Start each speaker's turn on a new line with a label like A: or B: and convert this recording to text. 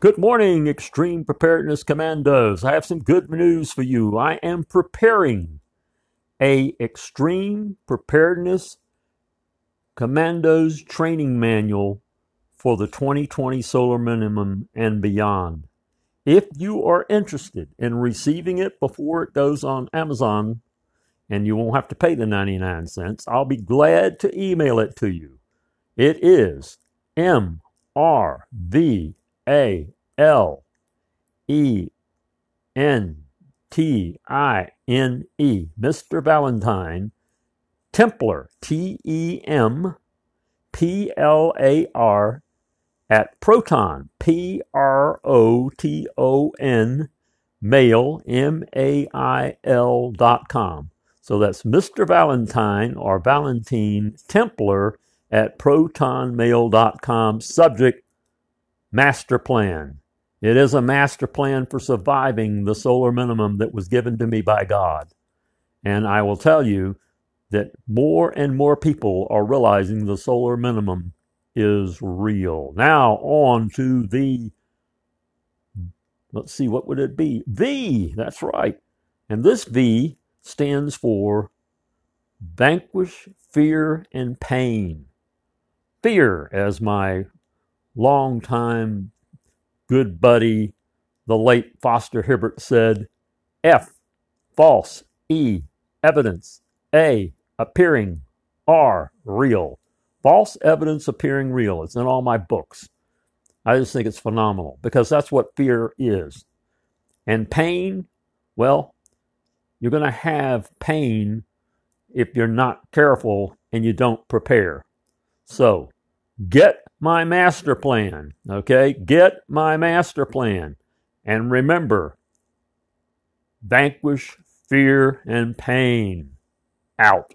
A: Good morning, Extreme Preparedness Commandos. I have some good news for you. I am preparing a Extreme Preparedness Commandos training manual for the 2020 solar minimum and beyond. If you are interested in receiving it before it goes on Amazon, and you won't have to pay the 99 cents, I'll be glad to email it to you. It is M R V A L E N T I N E, Mr. Valentine, Templar, T E M P L A R, at Proton, P R O T O N, mail, M A I L dot com. So that's Mr. Valentine or Valentine Templar at protonmail.com. Subject Master Plan. It is a master plan for surviving the solar minimum that was given to me by God. And I will tell you that more and more people are realizing the solar minimum is real. Now, on to the, let's see, what would it be? V, that's right. And this V stands for vanquish fear and pain. Fear, as my longtime good buddy, the late Foster Hibbert said, F, false, E, evidence, A, appearing, R, real. False evidence appearing real. It's in all my books. I just think it's phenomenal because that's what fear is. And pain, well, you're going to have pain if you're not careful and you don't prepare. So, get my master plan. Okay? Get my master plan. And remember, vanquish fear and pain. Out.